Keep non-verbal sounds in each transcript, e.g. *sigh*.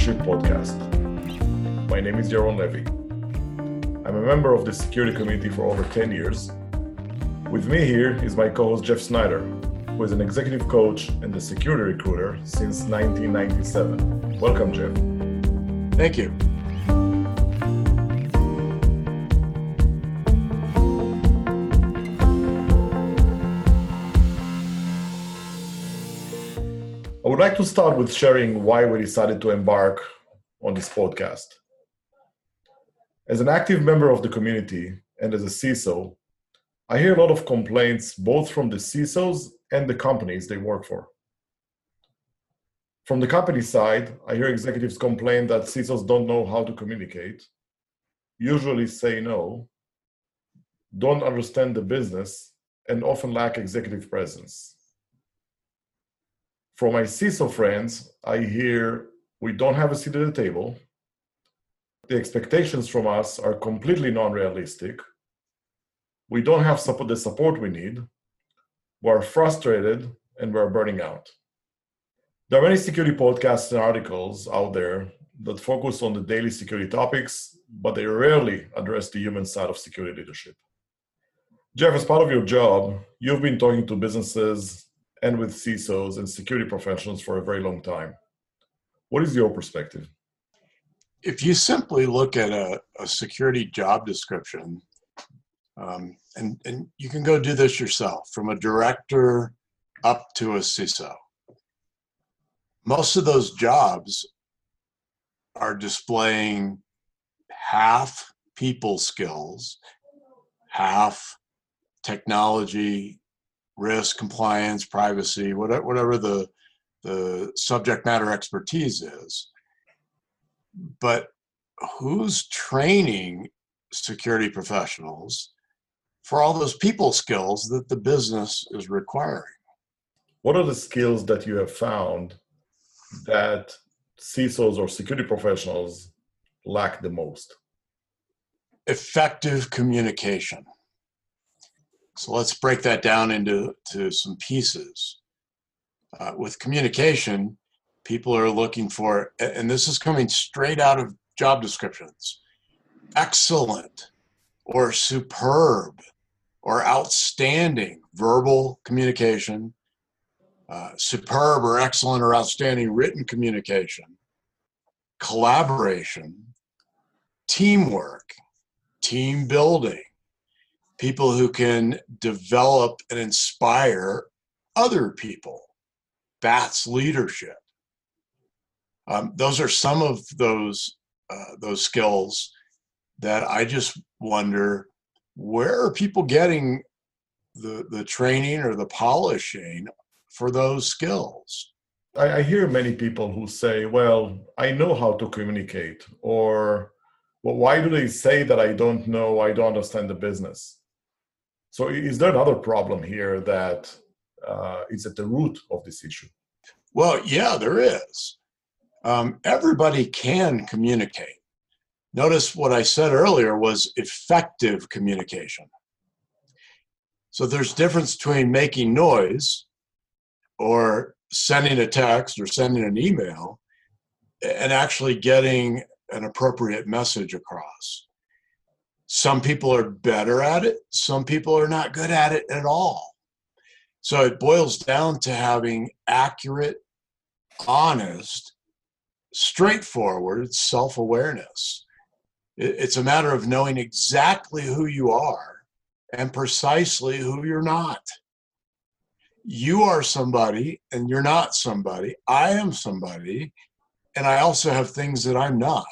Leadership Podcast. My name is Yaron Levy. I'm a member of the security community for over 10 years. With me here is my co host Jeff Snyder, who is an executive coach and a security recruiter since 1997. Welcome, Jeff. Thank you. Like to start with sharing why we decided to embark on this podcast. As an active member of the community and as a CISO, I hear a lot of complaints both from the CISOs and the companies they work for. From the company side, I hear executives complain that CISOs don't know how to communicate, usually say no, don't understand the business, and often lack executive presence. From my CISO friends, I hear we don't have a seat at the table. The expectations from us are completely non realistic. We don't have support, the support we need. We're frustrated and we're burning out. There are many security podcasts and articles out there that focus on the daily security topics, but they rarely address the human side of security leadership. Jeff, as part of your job, you've been talking to businesses and with CISOs and security professionals for a very long time. What is your perspective? If you simply look at a, a security job description, um, and, and you can go do this yourself from a director up to a CISO, most of those jobs are displaying half people skills, half technology risk, compliance, privacy, whatever, whatever the, the subject matter expertise is. But who's training security professionals for all those people skills that the business is requiring? What are the skills that you have found that CISOs or security professionals lack the most? Effective communication. So let's break that down into to some pieces. Uh, with communication, people are looking for, and this is coming straight out of job descriptions excellent or superb or outstanding verbal communication, uh, superb or excellent or outstanding written communication, collaboration, teamwork, team building, people who can develop and inspire other people. That's leadership. Um, those are some of those uh, those skills that I just wonder where are people getting the the training or the polishing for those skills. I, I hear many people who say, "Well, I know how to communicate," or well, why do they say that I don't know? I don't understand the business. So is there another problem here that uh, is at the root of this issue? Well, yeah, there is. Um, everybody can communicate. Notice what I said earlier was effective communication. So there's difference between making noise or sending a text or sending an email and actually getting an appropriate message across. Some people are better at it, some people are not good at it at all. So it boils down to having accurate, honest, straightforward self awareness. It's a matter of knowing exactly who you are and precisely who you're not. You are somebody and you're not somebody. I am somebody and I also have things that I'm not.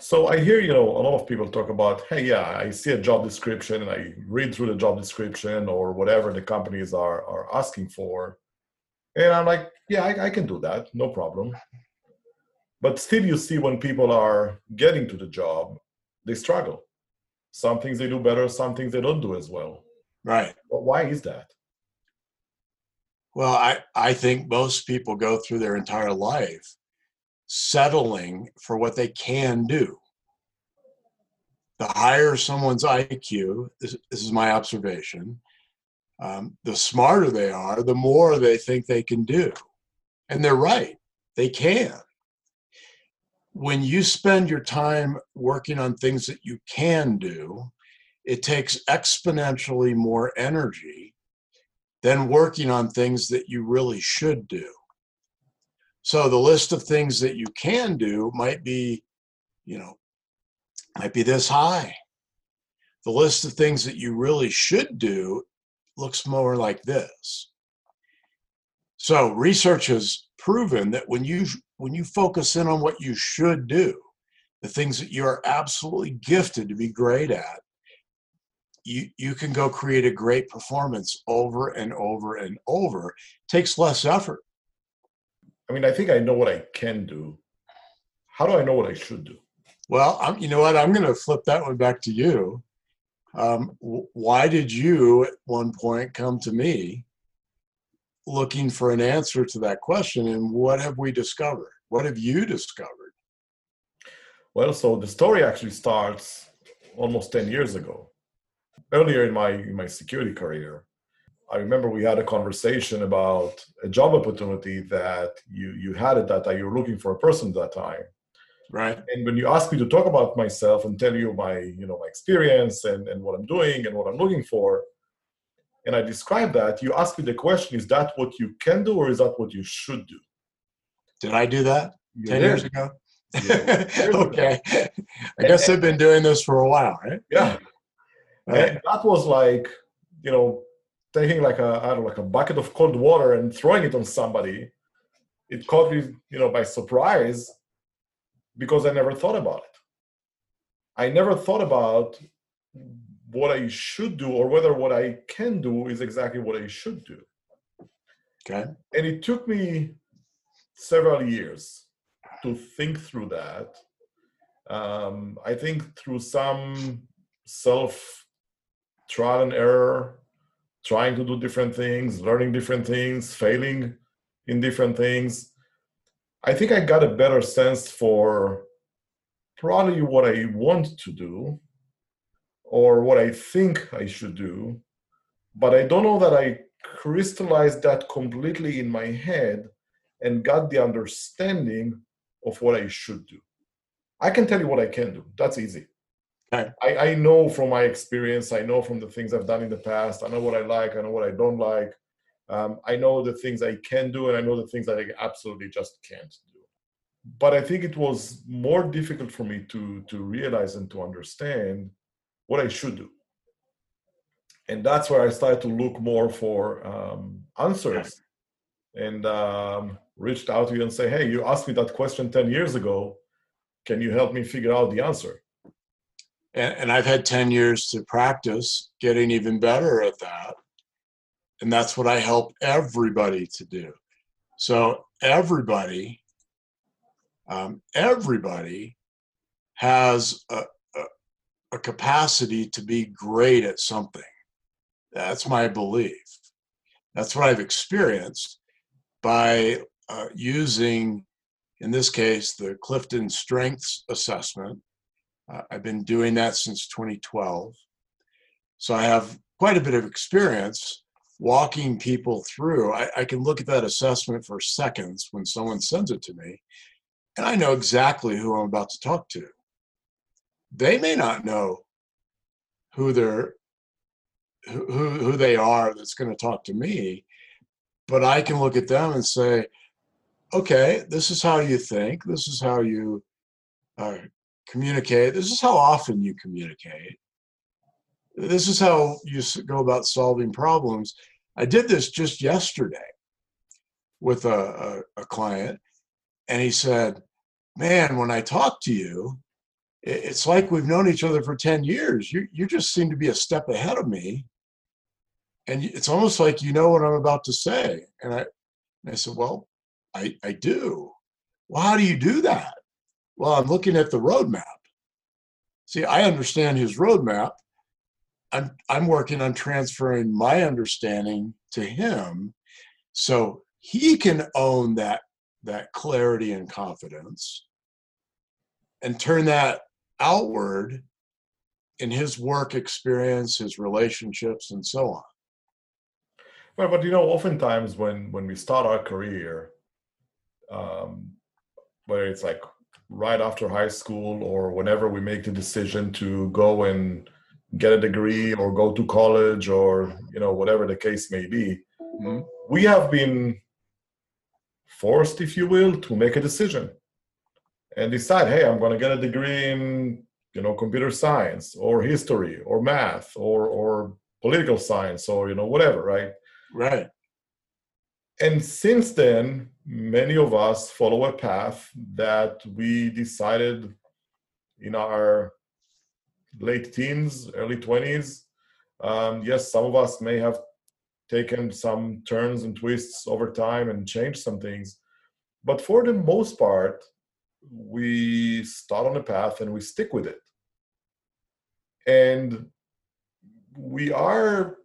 So I hear, you know, a lot of people talk about, hey, yeah, I see a job description and I read through the job description or whatever the companies are are asking for, and I'm like, yeah, I, I can do that, no problem. But still, you see when people are getting to the job, they struggle. Some things they do better, some things they don't do as well. Right. But why is that? Well, I, I think most people go through their entire life settling for what they can do. The higher someone's IQ, this, is my observation, um, the smarter they are, the more they think they can do. And they're right, they can. when you spend your time working on things that you can do, it takes exponentially more energy than working on things that you really should do. So the list of things that you can do might be, you know, might be this high. The list of things that you really should do looks more like this. So research has proven that when you when you focus in on what you should do, the things that you are absolutely gifted to be great at, you you can go create a great performance over and over and over. It takes less effort. I mean, I think I know what I can do. How do I know what I should do? Well, I'm, you know what? I'm going to flip that one back to you. Um, why did you at one point come to me looking for an answer to that question? And what have we discovered? What have you discovered? Well, so the story actually starts almost 10 years ago. Earlier in my in my security career, I remember we had a conversation about a job opportunity that you you had at that time. You were looking for a person at that time, right? And when you asked me to talk about myself and tell you my you know my experience and and what I'm doing and what I'm looking for, and I described that, you asked me the question: Is that what you can do, or is that what you should do? Did I do that you ten years *laughs* ago? okay. I guess I've been doing this for a while, right? Yeah. Right. And that was like, you know, taking like a I don't know, like a bucket of cold water and throwing it on somebody. It caught me, you know, by surprise because I never thought about it. I never thought about what I should do or whether what I can do is exactly what I should do. Okay. And it took me several years to think through that. Um, I think through some self trial and error, trying to do different things, learning different things, failing in different things. I think I got a better sense for probably what I want to do or what I think I should do, but I don't know that I crystallized that completely in my head and got the understanding of what I should do. I can tell you what I can do. That's easy. Okay. I, I know from my experience, I know from the things I've done in the past, I know what I like, I know what I don't like. Um, I know the things I can do, and I know the things that I absolutely just can't do. But I think it was more difficult for me to, to realize and to understand what I should do. And that's where I started to look more for um, answers and um, reached out to you and say, hey, you asked me that question 10 years ago. Can you help me figure out the answer? And, and I've had 10 years to practice getting even better at that. And that's what I help everybody to do. So, everybody, um, everybody has a, a, a capacity to be great at something. That's my belief. That's what I've experienced by uh, using, in this case, the Clifton Strengths Assessment. Uh, I've been doing that since 2012. So I have quite a bit of experience walking people through. I, I can look at that assessment for seconds when someone sends it to me, and I know exactly who I'm about to talk to. They may not know who they're who, who they are that's going to talk to me but i can look at them and say okay this is how you think this is how you uh, communicate. This is how often you communicate. This is how you go about solving problems. I did this just yesterday with a, a, a client and he said man when i talk to you it's like we've known each other for 10 years. You, you just seem to be a step ahead of me and it's almost like you know what i'm about to say. And i, and I said well I, I do. Well how do you do that well i'm looking at the roadmap see i understand his roadmap i'm i'm working on transferring my understanding to him so he can own that that clarity and confidence and turn that outward in his work experience, his relationships, and so on. Well, but you know, oftentimes when when we start our career, um, whether it's like right after high school or whenever we make the decision to go and get a degree or go to college or you know whatever the case may be mm-hmm. we have been forced if you will to make a decision and decide hey i'm going to get a degree in you know computer science or history or math or or political science or you know whatever right right and since then many of us follow a path that we decided in our late teens early 20s um, yes some of us may have taken some turns and twists over time and changed some things but for the most part we start on a path and we stick with it. And we are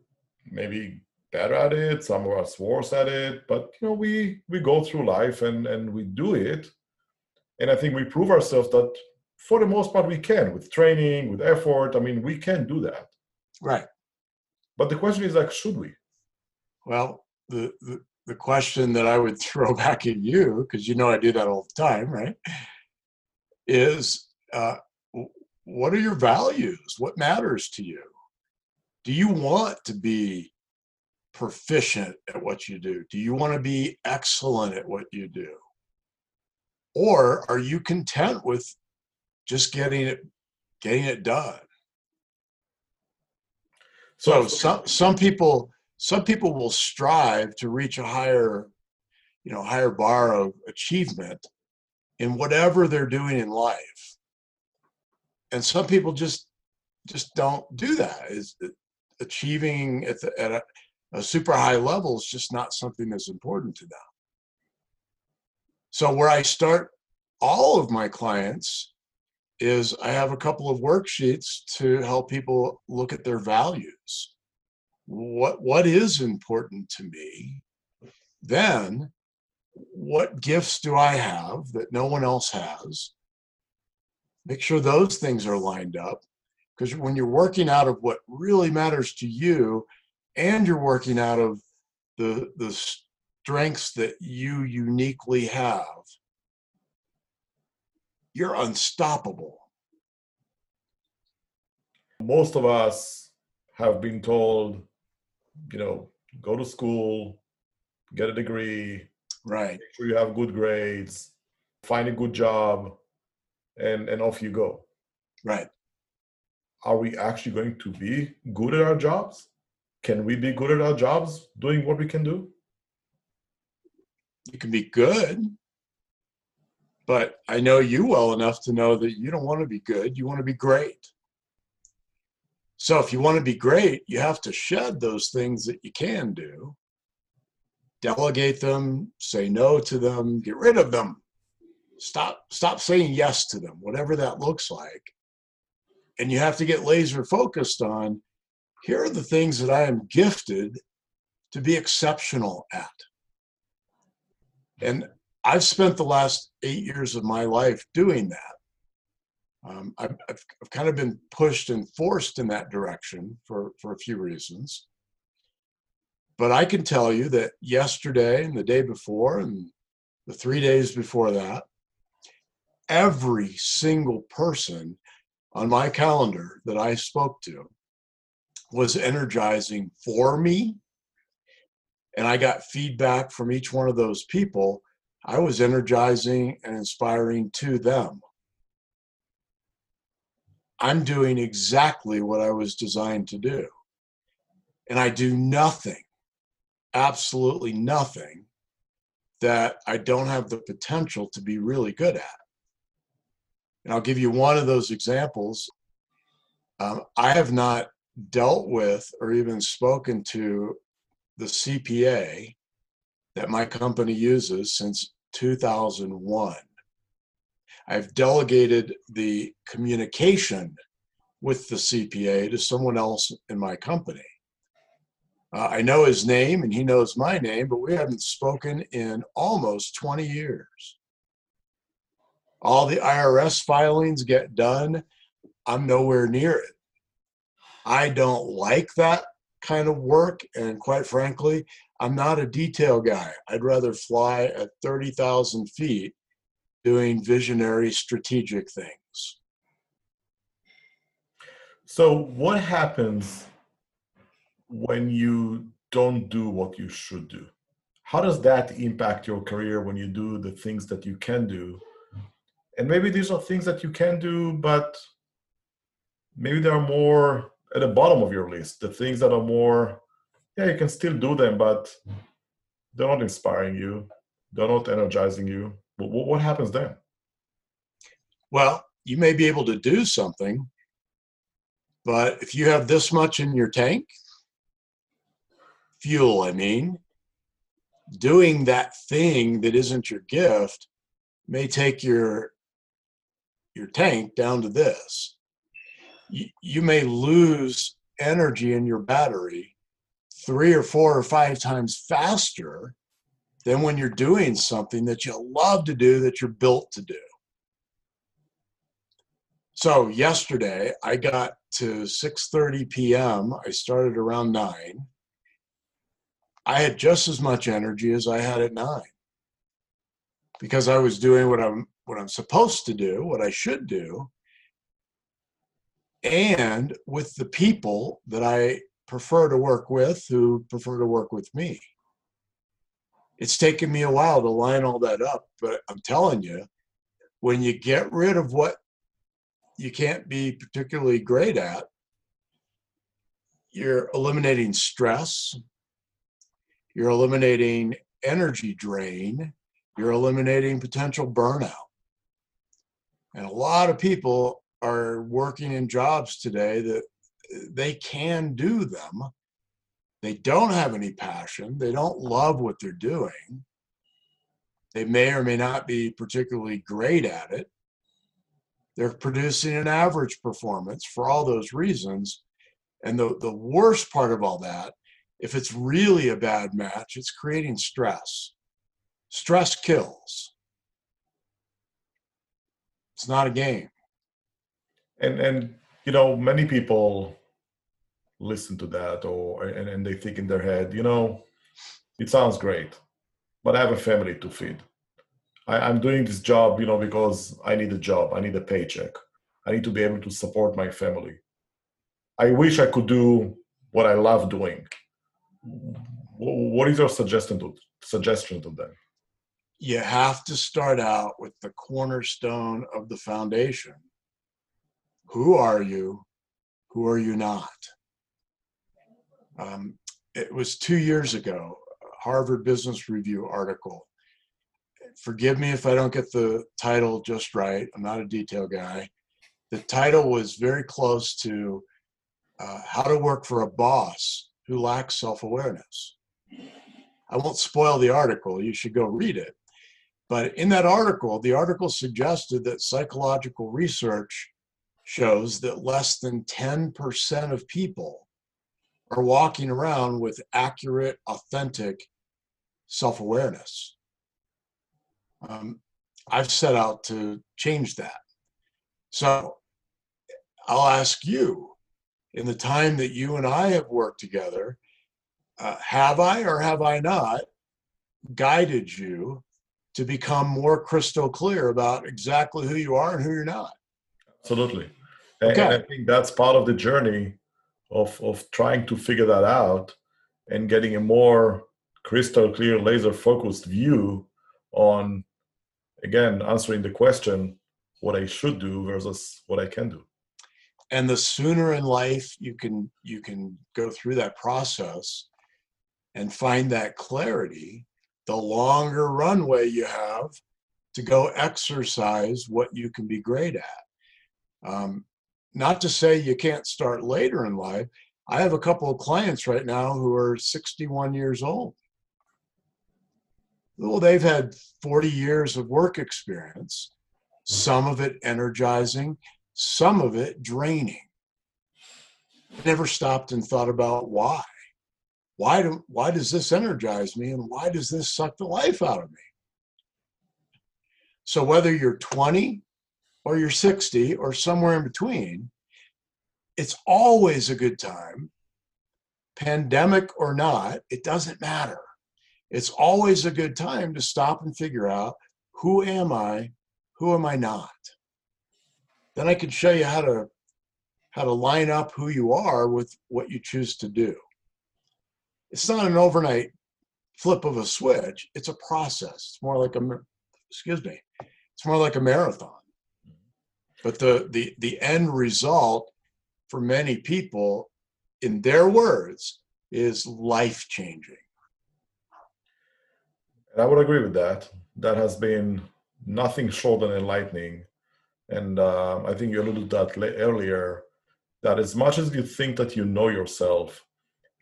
maybe better at it some of us worse at it but you know we we go through life and and we do it. And i think we prove ourselves that for the most part we can with training with effort i mean we can do that. Right. But the question is like should we? Well the the, the question that i would *laughs* throw back at you because you know i do that all the time right is uh, what are your values? What matters to you? Do you want to be proficient at what you do? Do you want to be excellent at what you do? Or are you content with just getting it getting it done? So some some people some people will strive to reach a higher you know higher bar of achievement in whatever they're doing in life and some people just just don't do that is achieving at, the, at a, a super high level is just not something that's important to them. So where I start all of my clients is I have a couple of worksheets to help people look at their values. What what is important to me? Then what gifts do I have that no one else has? Make sure those things are lined up because when you're working out of what really matters to you, and you're working out of the the strengths that you uniquely have you're unstoppable. Most of us have been told you know go to school get a degree right. make sure you have good grades find a good job and and off you go. Right. Are we actually going to be good at our jobs can we be good at our jobs doing what we can do? You can be good, but I know you well enough to know that you don't want to be good, you want to be great. So if you want to be great, you have to shed those things that you can do, delegate them, say no to them, get rid of them. Stop stop saying yes to them, whatever that looks like. And you have to get laser focused on here are the things that I am gifted to be exceptional at. And I've spent the last eight years of my life doing that. Um, I've, I've, I've, kind of been pushed and forced in that direction for, for a few reasons. But I can tell you that yesterday and the day before and the three days before that, every single person on my calendar that I spoke to was energizing for me and I got feedback from each one of those people, I was energizing and inspiring to them. I'm doing exactly what I was designed to do. And I do nothing, absolutely nothing, that I don't have the potential to be really good at. And I'll give you one of those examples. Um, I have not dealt with or even spoken to the CPA that my company uses since 2001. I've delegated the communication with the CPA to someone else in my company. Uh, I know his name and he knows my name, but we haven't spoken in almost 20 years. All the IRS filings get done. I'm nowhere near it. I don't like that kind of work. And quite frankly, I'm not a detail guy. I'd rather fly at 30,000 feet doing visionary strategic things. So, what happens when you don't do what you should do? How does that impact your career when you do the things that you can do? And maybe these are things that you can do, but maybe they are more at the bottom of your list. The things that are more, yeah, you can still do them, but they're not inspiring you, they're not energizing you. What, what happens then? Well, you may be able to do something, but if you have this much in your tank, fuel, I mean, doing that thing that isn't your gift may take your your tank down to this. You, may lose energy in your battery three or four or five times faster than when you're doing something that you love to do that you're built to do. So yesterday I got to 6:30 p.m. I started around 9. I had just as much energy as I had at 9. Because I was doing what I'm what I'm supposed to do, what I should do, and with the people that I prefer to work with who prefer to work with me. It's taken me a while to line all that up, but I'm telling you, when you get rid of what you can't be particularly great at, you're eliminating stress, you're eliminating energy drain, you're eliminating potential burnout. And a lot of people are working in jobs today that uh, they can do them. They don't have any passion. They don't love what they're doing. They may or may not be particularly great at it. They're producing an average performance for all those reasons. And the, the worst part of all that, if it's really a bad match, it's creating stress. Stress kills. It's not a game. And and you know, many people listen to that or and, and they think in their head, you know, it sounds great, but I have a family to feed. I, I'm doing this job, you know, because I need a job, I need a paycheck. I need to be able to support my family. I wish I could do what I love doing. What is your suggestion to suggestion to them? You have to start out with the cornerstone of the foundation. Who are you? Who are you not? Um, it was two years ago, Harvard Business Review article forgive me if I don't get the title just right. I'm not a detail guy. The title was very close to uh, How to Work for a Boss Who Lacks Self Awareness. I won't spoil the article, you should go read it. But in that article, the article suggested that psychological research shows that less than 10% of people are walking around with accurate, authentic self awareness. Um, I've set out to change that. So I'll ask you in the time that you and I have worked together, uh, have I or have I not guided you to become more crystal clear about exactly who you are and who you're not? Absolutely. Okay. And I think that's part of the journey of, of trying to figure that out and getting a more crystal clear, laser focused view on again answering the question what i should do versus what i can do and the sooner in life you can you can go through that process and find that clarity the longer runway you have to go exercise what you can be great at um, not to say you can't start later in life i have a couple of clients right now who are 61 years old well, they've had 40 years of work experience, some of it energizing, some of it draining. Never stopped and thought about why. Why, do, why does this energize me and why does this suck the life out of me? So, whether you're 20 or you're 60 or somewhere in between, it's always a good time, pandemic or not, it doesn't matter it's always a good time to stop and figure out who am I who am I not? Then I can show you how to how to line up who you are with what you choose to do. It's not an overnight flip of a switch. It's a process. It's more like a excuse me. It's more like a marathon. But the the the end result for many people in their words is life changing. And I would agree with that. That has been nothing short than enlightening. And uh, I think you alluded to that earlier that as much as you think that you know yourself,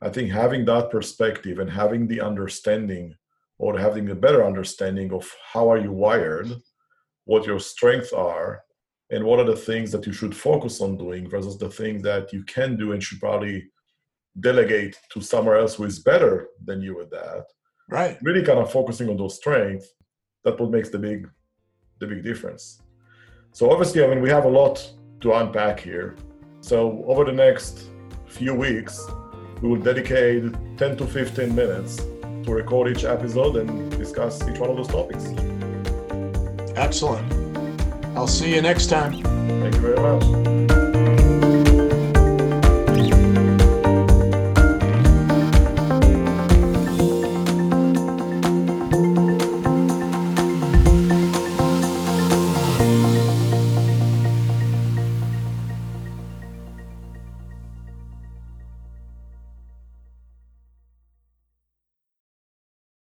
I think having that perspective and having the understanding or having a better understanding of how are you wired, what your strengths are, and what are the things that you should focus on doing versus the things that you can do and should probably delegate to somewhere else who is better than you at that? Right. Really kind of focusing on those strengths that's what makes the big the big difference. So obviously i mean we have a lot to unpack here. So over the next few weeks we will dedicate 10 to 15 minutes to record each episode and discuss each one of those topics. Excellent i'll see you next time. Thank you very much